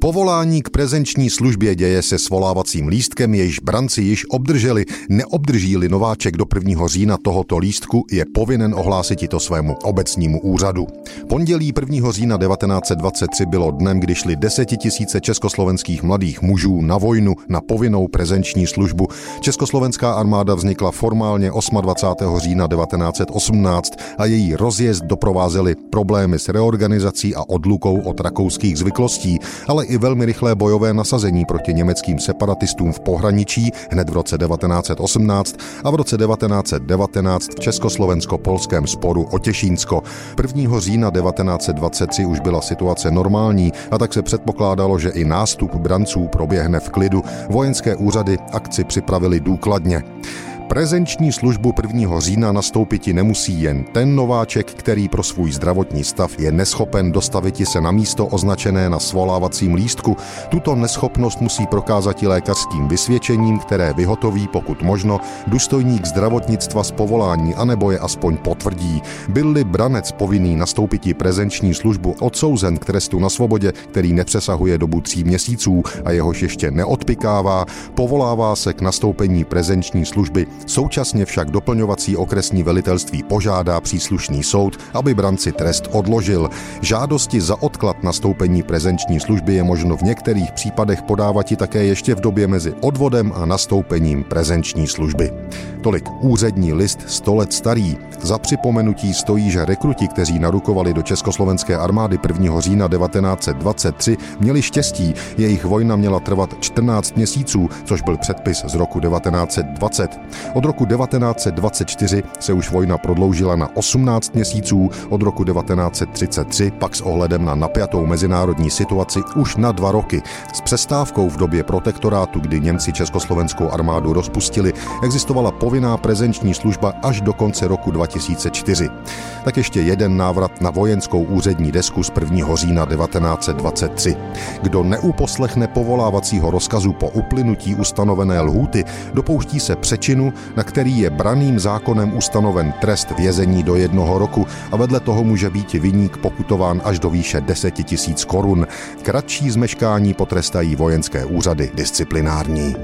Povolání k prezenční službě děje se svolávacím lístkem, jejíž branci již obdrželi. Neobdrží-li nováček do 1. října tohoto lístku, je povinen ohlásit to svému obecnímu úřadu. Pondělí 1. října 1923 bylo dnem, kdy šli desetitisíce československých mladých mužů na vojnu na povinnou prezenční službu. Československá armáda vznikla formálně 28. října 1918 a její rozjezd doprovázely problémy s reorganizací a odlukou od rakouských zvyklostí, ale i velmi rychlé bojové nasazení proti německým separatistům v pohraničí hned v roce 1918 a v roce 1919 v československo-polském sporu o Těšínsko. 1. října 1923 už byla situace normální a tak se předpokládalo, že i nástup branců proběhne v klidu. Vojenské úřady akci připravili důkladně. Prezenční službu 1. října nastoupit nemusí jen ten nováček, který pro svůj zdravotní stav je neschopen dostavit se na místo označené na svolávacím lístku. Tuto neschopnost musí prokázat i lékařským vysvědčením, které vyhotoví, pokud možno, důstojník zdravotnictva z povolání, anebo je aspoň potvrdí. Byl-li branec povinný nastoupit prezenční službu odsouzen k trestu na svobodě, který nepřesahuje dobu tří měsíců a jehož ještě neodpikává, povolává se k nastoupení prezenční služby Současně však doplňovací okresní velitelství požádá příslušný soud, aby branci trest odložil. Žádosti za odklad nastoupení prezenční služby je možno v některých případech podávat i také ještě v době mezi odvodem a nastoupením prezenční služby. Tolik úřední list 100 let starý. Za připomenutí stojí, že rekruti, kteří narukovali do československé armády 1. října 1923, měli štěstí. Jejich vojna měla trvat 14 měsíců, což byl předpis z roku 1920. Od roku 1924 se už vojna prodloužila na 18 měsíců, od roku 1933 pak s ohledem na napjatou mezinárodní situaci už na dva roky. S přestávkou v době protektorátu, kdy Němci československou armádu rozpustili, existovala povinná prezenční služba až do konce roku 2004. Tak ještě jeden návrat na vojenskou úřední desku z 1. října 1923. Kdo neuposlechne povolávacího rozkazu po uplynutí ustanovené lhůty, dopouští se přečinu, na který je braným zákonem ustanoven trest vězení do jednoho roku a vedle toho může být viník pokutován až do výše 10 tisíc korun. Kratší zmeškání potrestají vojenské úřady disciplinární.